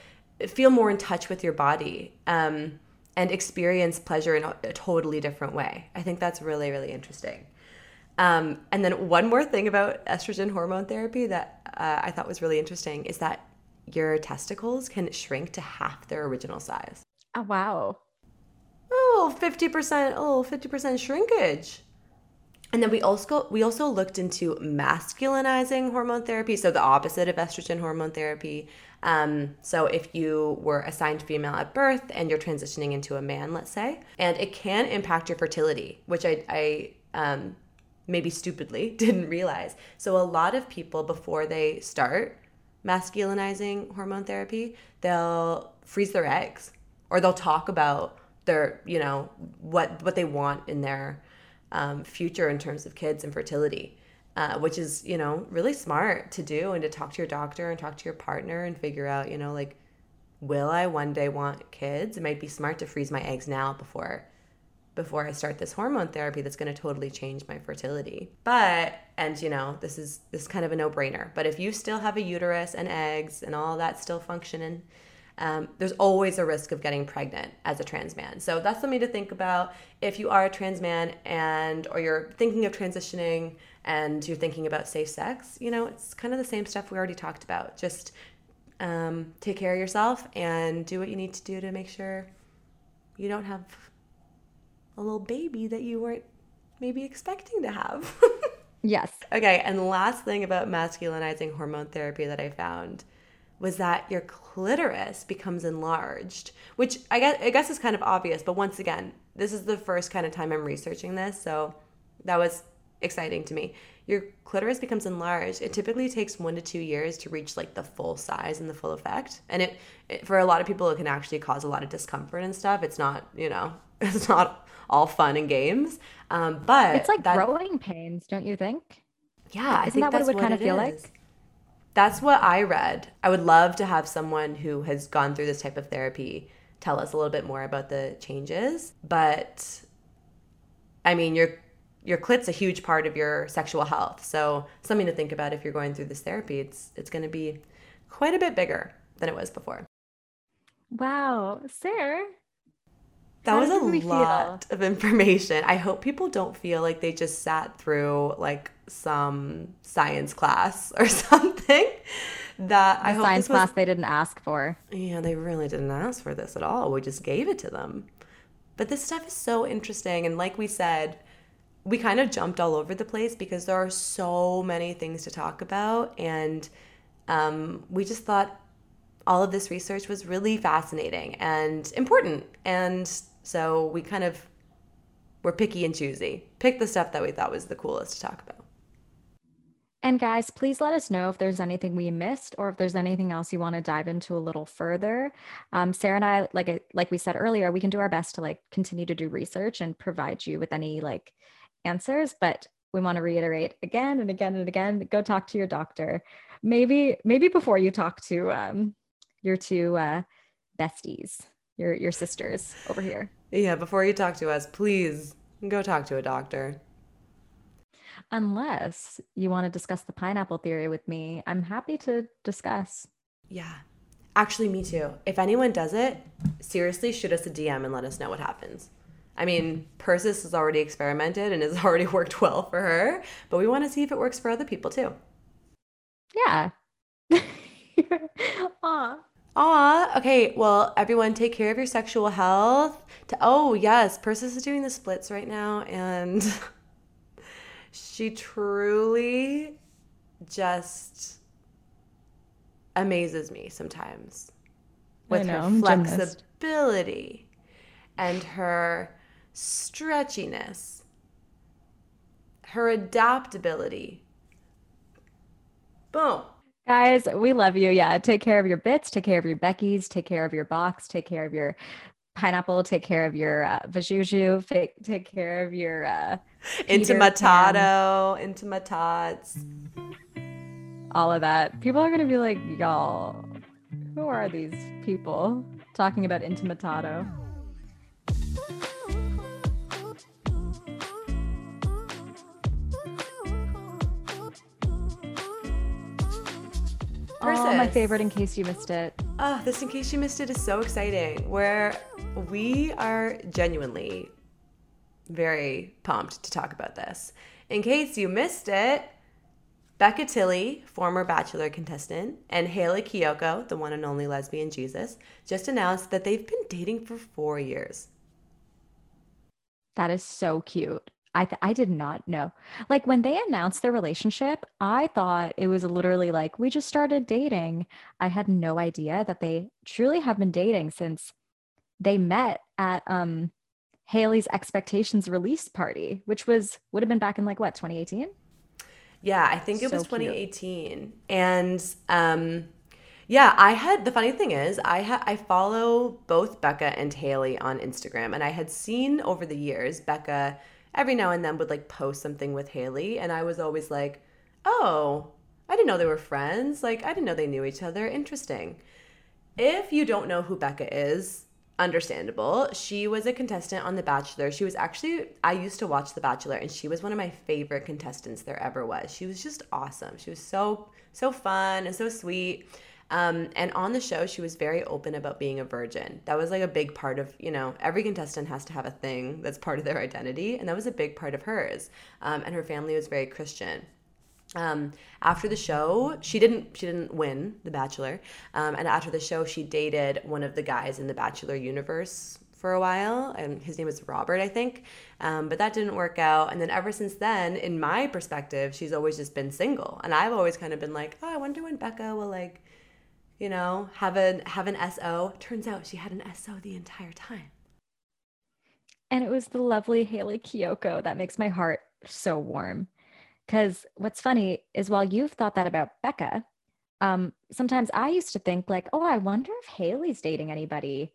feel more in touch with your body. Um, and experience pleasure in a, a totally different way. I think that's really, really interesting. Um, and then one more thing about estrogen hormone therapy that uh, I thought was really interesting is that your testicles can shrink to half their original size. Oh wow. Oh, 50%, oh, 50% shrinkage. And then we also we also looked into masculinizing hormone therapy, so the opposite of estrogen hormone therapy. Um, so if you were assigned female at birth and you're transitioning into a man, let's say, and it can impact your fertility, which I, I um, maybe stupidly didn't realize. So a lot of people before they start masculinizing hormone therapy, they'll freeze their eggs or they'll talk about their, you know, what what they want in their um, future in terms of kids and fertility. Uh, which is you know really smart to do and to talk to your doctor and talk to your partner and figure out you know like will i one day want kids it might be smart to freeze my eggs now before before I start this hormone therapy that's going to totally change my fertility. But and you know, this is this is kind of a no-brainer. But if you still have a uterus and eggs and all that still functioning, um, there's always a risk of getting pregnant as a trans man. So that's something to think about if you are a trans man and or you're thinking of transitioning and you're thinking about safe sex. You know, it's kind of the same stuff we already talked about. Just um, take care of yourself and do what you need to do to make sure you don't have a little baby that you weren't maybe expecting to have. yes. Okay, and the last thing about masculinizing hormone therapy that I found was that your clitoris becomes enlarged, which I guess I guess is kind of obvious, but once again, this is the first kind of time I'm researching this, so that was exciting to me. Your clitoris becomes enlarged. It typically takes 1 to 2 years to reach like the full size and the full effect. And it, it for a lot of people it can actually cause a lot of discomfort and stuff. It's not, you know, it's not all fun and games. Um, but it's like that, growing pains, don't you think? Yeah, isn't that what it would kind of feel is. like? That's what I read. I would love to have someone who has gone through this type of therapy tell us a little bit more about the changes. But I mean, your your clit's a huge part of your sexual health. So something to think about if you're going through this therapy. It's it's going to be quite a bit bigger than it was before. Wow, Sarah, that was a lot feel? of information. I hope people don't feel like they just sat through like some science class or something. That the I hope science was, class they didn't ask for. Yeah, they really didn't ask for this at all. We just gave it to them. But this stuff is so interesting, and like we said, we kind of jumped all over the place because there are so many things to talk about, and um, we just thought all of this research was really fascinating and important and so we kind of were picky and choosy. Pick the stuff that we thought was the coolest to talk about. And guys, please let us know if there's anything we missed or if there's anything else you want to dive into a little further. Um, Sarah and I, like like we said earlier, we can do our best to like continue to do research and provide you with any like answers. But we want to reiterate again and again and again: go talk to your doctor. Maybe maybe before you talk to um, your two uh, besties your your sisters over here. Yeah, before you talk to us, please go talk to a doctor. Unless you want to discuss the pineapple theory with me, I'm happy to discuss. Yeah. Actually, me too. If anyone does it, seriously shoot us a DM and let us know what happens. I mean, Persis has already experimented and has already worked well for her, but we want to see if it works for other people too. Yeah. Aw. Aw, okay. Well, everyone, take care of your sexual health. To, oh, yes, Persis is doing the splits right now, and she truly just amazes me sometimes with know, her flexibility and her stretchiness, her adaptability. Boom. Guys, we love you. Yeah. Take care of your bits, take care of your Becky's, take care of your box, take care of your pineapple, take care of your uh, vajuju, take, take care of your uh, intimatato, intimatats. All of that. People are going to be like, y'all, who are these people talking about intimatato? Oh, my favorite in case you missed it. Oh, this in case you missed it is so exciting. Where we are genuinely very pumped to talk about this. In case you missed it, Becca Tilley, former Bachelor contestant, and Hayley Kiyoko, the one and only lesbian Jesus, just announced that they've been dating for four years. That is so cute. I th- I did not know. Like when they announced their relationship, I thought it was literally like we just started dating. I had no idea that they truly have been dating since they met at um Hayley's Expectations release party, which was would have been back in like what 2018. Yeah, I think it so was 2018. Cute. And um yeah, I had the funny thing is I ha, I follow both Becca and Hayley on Instagram and I had seen over the years Becca every now and then would like post something with Hayley, and I was always like, "Oh, I didn't know they were friends. Like I didn't know they knew each other. Interesting." If you don't know who Becca is, understandable. She was a contestant on The Bachelor. She was actually, I used to watch The Bachelor, and she was one of my favorite contestants there ever was. She was just awesome. She was so, so fun and so sweet. Um, and on the show, she was very open about being a virgin. That was like a big part of, you know, every contestant has to have a thing that's part of their identity. And that was a big part of hers. Um, and her family was very Christian. Um, after the show, she didn't she didn't win The Bachelor, um, and after the show, she dated one of the guys in the Bachelor universe for a while, and his name was Robert, I think. Um, but that didn't work out, and then ever since then, in my perspective, she's always just been single, and I've always kind of been like, oh, I wonder when Becca will like, you know, have an have an SO. Turns out she had an SO the entire time. And it was the lovely Hayley Kiyoko that makes my heart so warm because what's funny is while you've thought that about Becca, um, sometimes I used to think like, oh, I wonder if Hayley's dating anybody.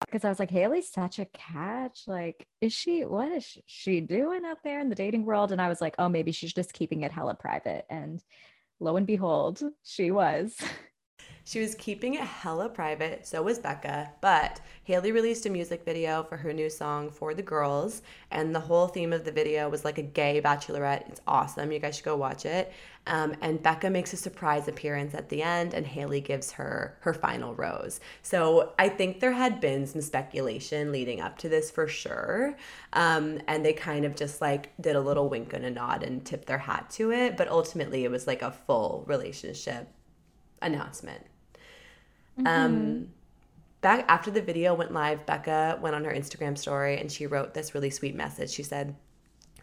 Because I was like, Hayley's such a catch. Like, is she, what is she doing out there in the dating world? And I was like, oh, maybe she's just keeping it hella private. And lo and behold, she was. She was keeping it hella private, so was Becca, but Hayley released a music video for her new song For the Girls, and the whole theme of the video was like a gay bachelorette. It's awesome. You guys should go watch it. Um, and Becca makes a surprise appearance at the end, and Hayley gives her her final rose. So I think there had been some speculation leading up to this for sure. Um, and they kind of just like did a little wink and a nod and tipped their hat to it. But ultimately, it was like a full relationship announcement. Mm-hmm. Um, back after the video went live, Becca went on her Instagram story and she wrote this really sweet message. She said,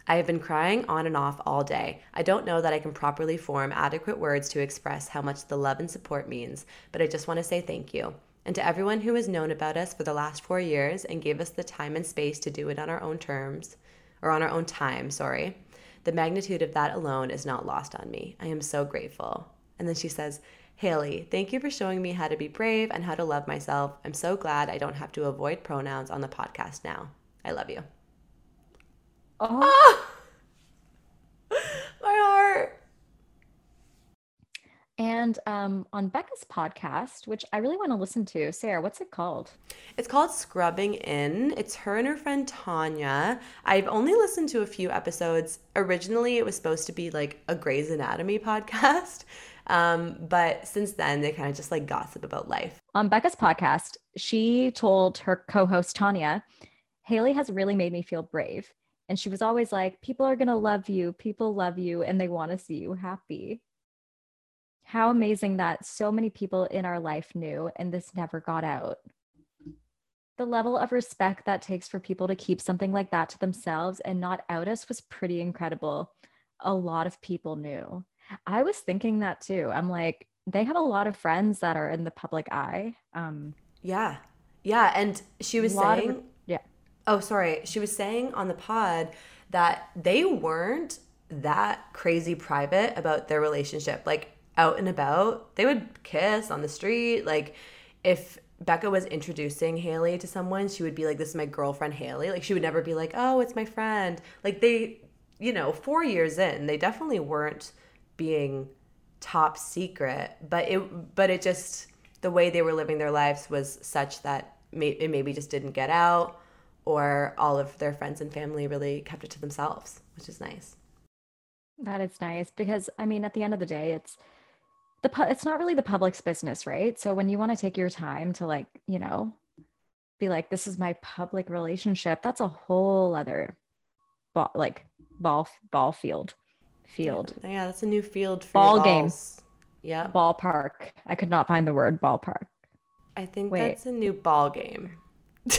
I have been crying on and off all day. I don't know that I can properly form adequate words to express how much the love and support means, but I just want to say thank you. And to everyone who has known about us for the last four years and gave us the time and space to do it on our own terms, or on our own time, sorry, the magnitude of that alone is not lost on me. I am so grateful. And then she says, Hayley, thank you for showing me how to be brave and how to love myself. I'm so glad I don't have to avoid pronouns on the podcast now. I love you. Oh, my heart. And um, on Becca's podcast, which I really want to listen to, Sarah, what's it called? It's called Scrubbing In. It's her and her friend Tanya. I've only listened to a few episodes. Originally, it was supposed to be like a Grey's Anatomy podcast. Um, but since then, they kind of just like gossip about life. On Becca's podcast, she told her co host Tanya, Hayley has really made me feel brave. And she was always like, People are going to love you. People love you and they want to see you happy. How amazing that so many people in our life knew and this never got out. The level of respect that takes for people to keep something like that to themselves and not out us was pretty incredible. A lot of people knew. I was thinking that too. I'm like, they have a lot of friends that are in the public eye. Um, yeah. Yeah. And she was saying, of, yeah. Oh, sorry. She was saying on the pod that they weren't that crazy private about their relationship. Like out and about, they would kiss on the street. Like if Becca was introducing Hayley to someone, she would be like, This is my girlfriend, Hayley. Like, she would never be like, Oh, it's my friend. Like, they, you know, four years in, they definitely weren't being top secret but it but it just the way they were living their lives was such that may, it maybe just didn't get out or all of their friends and family really kept it to themselves which is nice. That is nice because i mean at the end of the day it's the pu- it's not really the public's business right? So when you want to take your time to like you know be like this is my public relationship that's a whole other ball like ball ball field field Yeah, that's a new field for Ball your game. Yeah, ballpark. I could not find the word ballpark. I think Wait. that's a new ball game.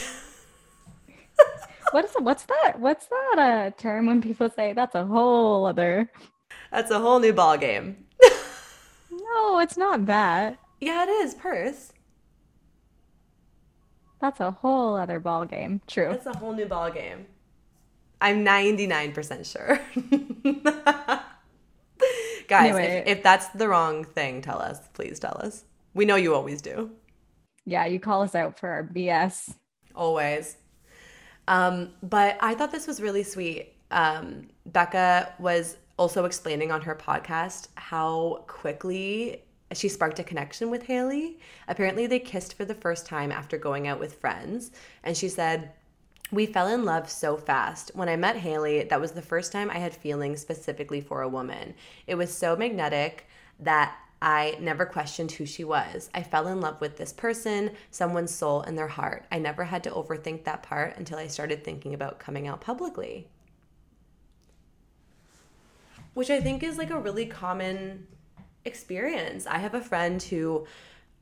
What is what's that? What's that uh, term when people say that's a whole other? That's a whole new ball game. No, it's not that. Yeah, it is purse. That's a whole other ball game. True. That's a whole new ball game. I'm 99% sure. Guys, Anyway. if, if that's the wrong thing, tell us. Please tell us. We know you always do. Yeah, you call us out for our BS. Always. Um, but I thought this was really sweet. Um, Becca was also explaining on her podcast how quickly she sparked a connection with Hayley. Apparently, they kissed for the first time after going out with friends. And she said, we fell in love so fast. When I met Hayley, that was the first time I had feelings specifically for a woman. It was so magnetic that I never questioned who she was. I fell in love with this person, someone's soul and their heart. I never had to overthink that part until I started thinking about coming out publicly. Which I think is like a really common experience. I have a friend who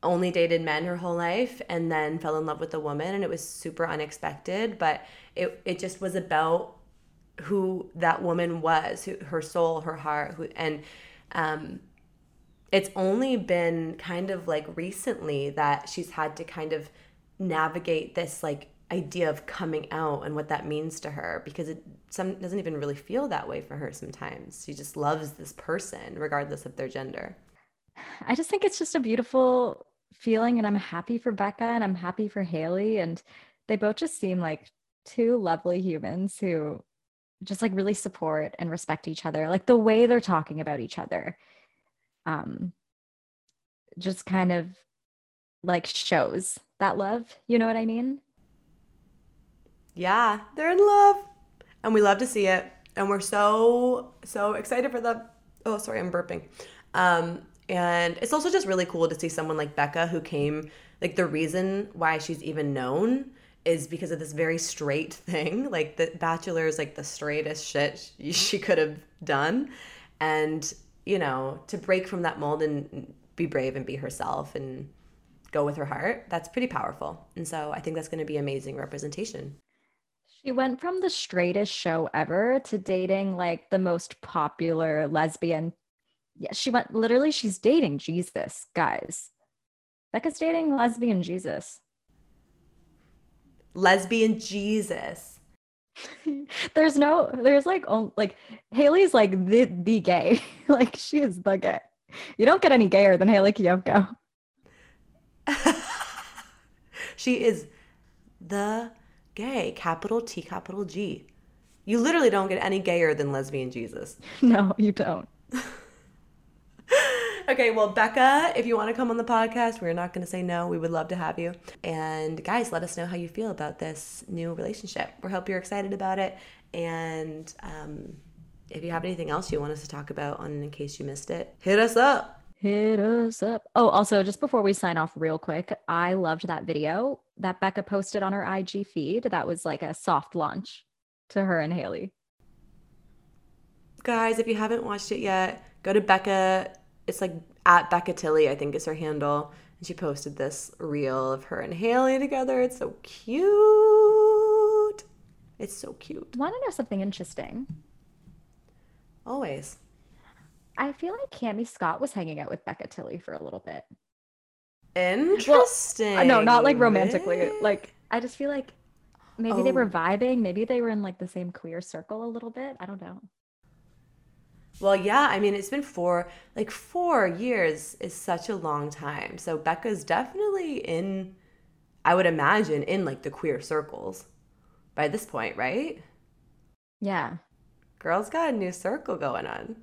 only dated men her whole life and then fell in love with a woman and it was super unexpected, but it it just was about who that woman was, who, her soul, her heart, who, and um it's only been kind of like recently that she's had to kind of navigate this like idea of coming out and what that means to her because it some doesn't even really feel that way for her sometimes. She just loves this person regardless of their gender. I just think it's just a beautiful feeling, and I'm happy for Becca and I'm happy for Hayley. And they both just seem like two lovely humans who just like really support and respect each other. Like the way they're talking about each other, um, just kind of like shows that love. You know what I mean? Yeah, they're in love. And we love to see it. And we're so, so excited for them. Oh, sorry, I'm burping. Um, and it's also just really cool to see someone like Becca who came, like, the reason why she's even known is because of this very straight thing. Like, The Bachelor is like the straightest shit she, could have done. And, you know, to break from that mold and be brave and be herself and go with her heart, that's pretty powerful. And so I think that's going to be amazing representation. She went from the straightest show ever to dating like the most popular lesbian. Yeah, she went literally, she's dating Jesus, guys. Becca's dating lesbian Jesus. Lesbian Jesus. there's no, there's like, oh, like Hayley's like the, the gay. like she is the gay. You don't get any gayer than Hayley Kiyoko. she is the gay, capital T, capital G. You literally don't get any gayer than lesbian Jesus. No, you don't. Okay, well, Becca, if you want to come on the podcast, we're not going to say no. We would love to have you. And guys, let us know how you feel about this new relationship. We hope you're excited about it. And um, if you have anything else you want us to talk about on in case you missed it, hit us up. Hit us up. Oh, also, just before we sign off, real quick, I loved that video that Becca posted on her IG feed. That was like a soft launch to her and Hayley. Guys, if you haven't watched it yet, go to Becca. It's like at Becca Tilley, I think is her handle. And she posted this reel of her and Hayley together. It's so cute. It's so cute. Want to know something interesting? Always. I feel like Cami Scott was hanging out with Becca Tilley for a little bit. Interesting. Uh, No, not like romantically. Like I just feel like maybe they were Oh. vibing. Maybe they were in like the same queer circle a little bit. I don't know. Well, yeah, I mean, it's been four, like four years is such a long time. So Becca's definitely in, I would imagine, in like the queer circles by this point, right? Yeah. Girl's got a new circle going on.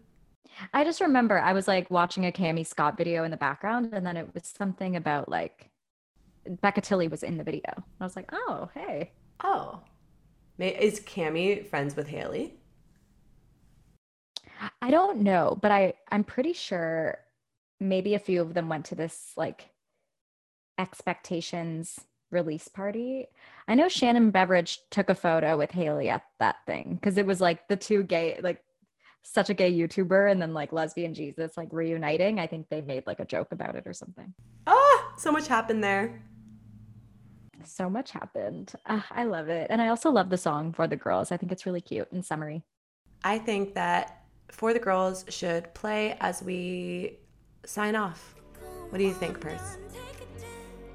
I just remember I was like watching a Cami Scott video in the background, and then it was something about like Becca Tilley was in the video. I was like, oh, hey. Oh. Is Cami friends with Hayley? I don't know, but I I'm pretty sure maybe a few of them went to this like expectations release party. I know Shannon Beveridge took a photo with Hayley at that thing because it was like the two gay, like such a gay YouTuber and then like lesbian Jesus like reuniting. I think they made like a joke about it or something. Oh, so much happened there. So much happened. Uh, I love it. And I also love the song for the girls. I think it's really cute and summery. I think that for the girls should play as we sign off. What do you think, Purse?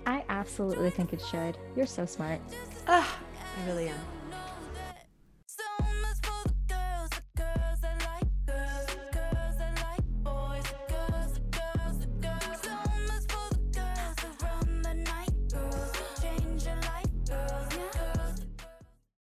I absolutely think it should. You're so smart. Ah, I really am.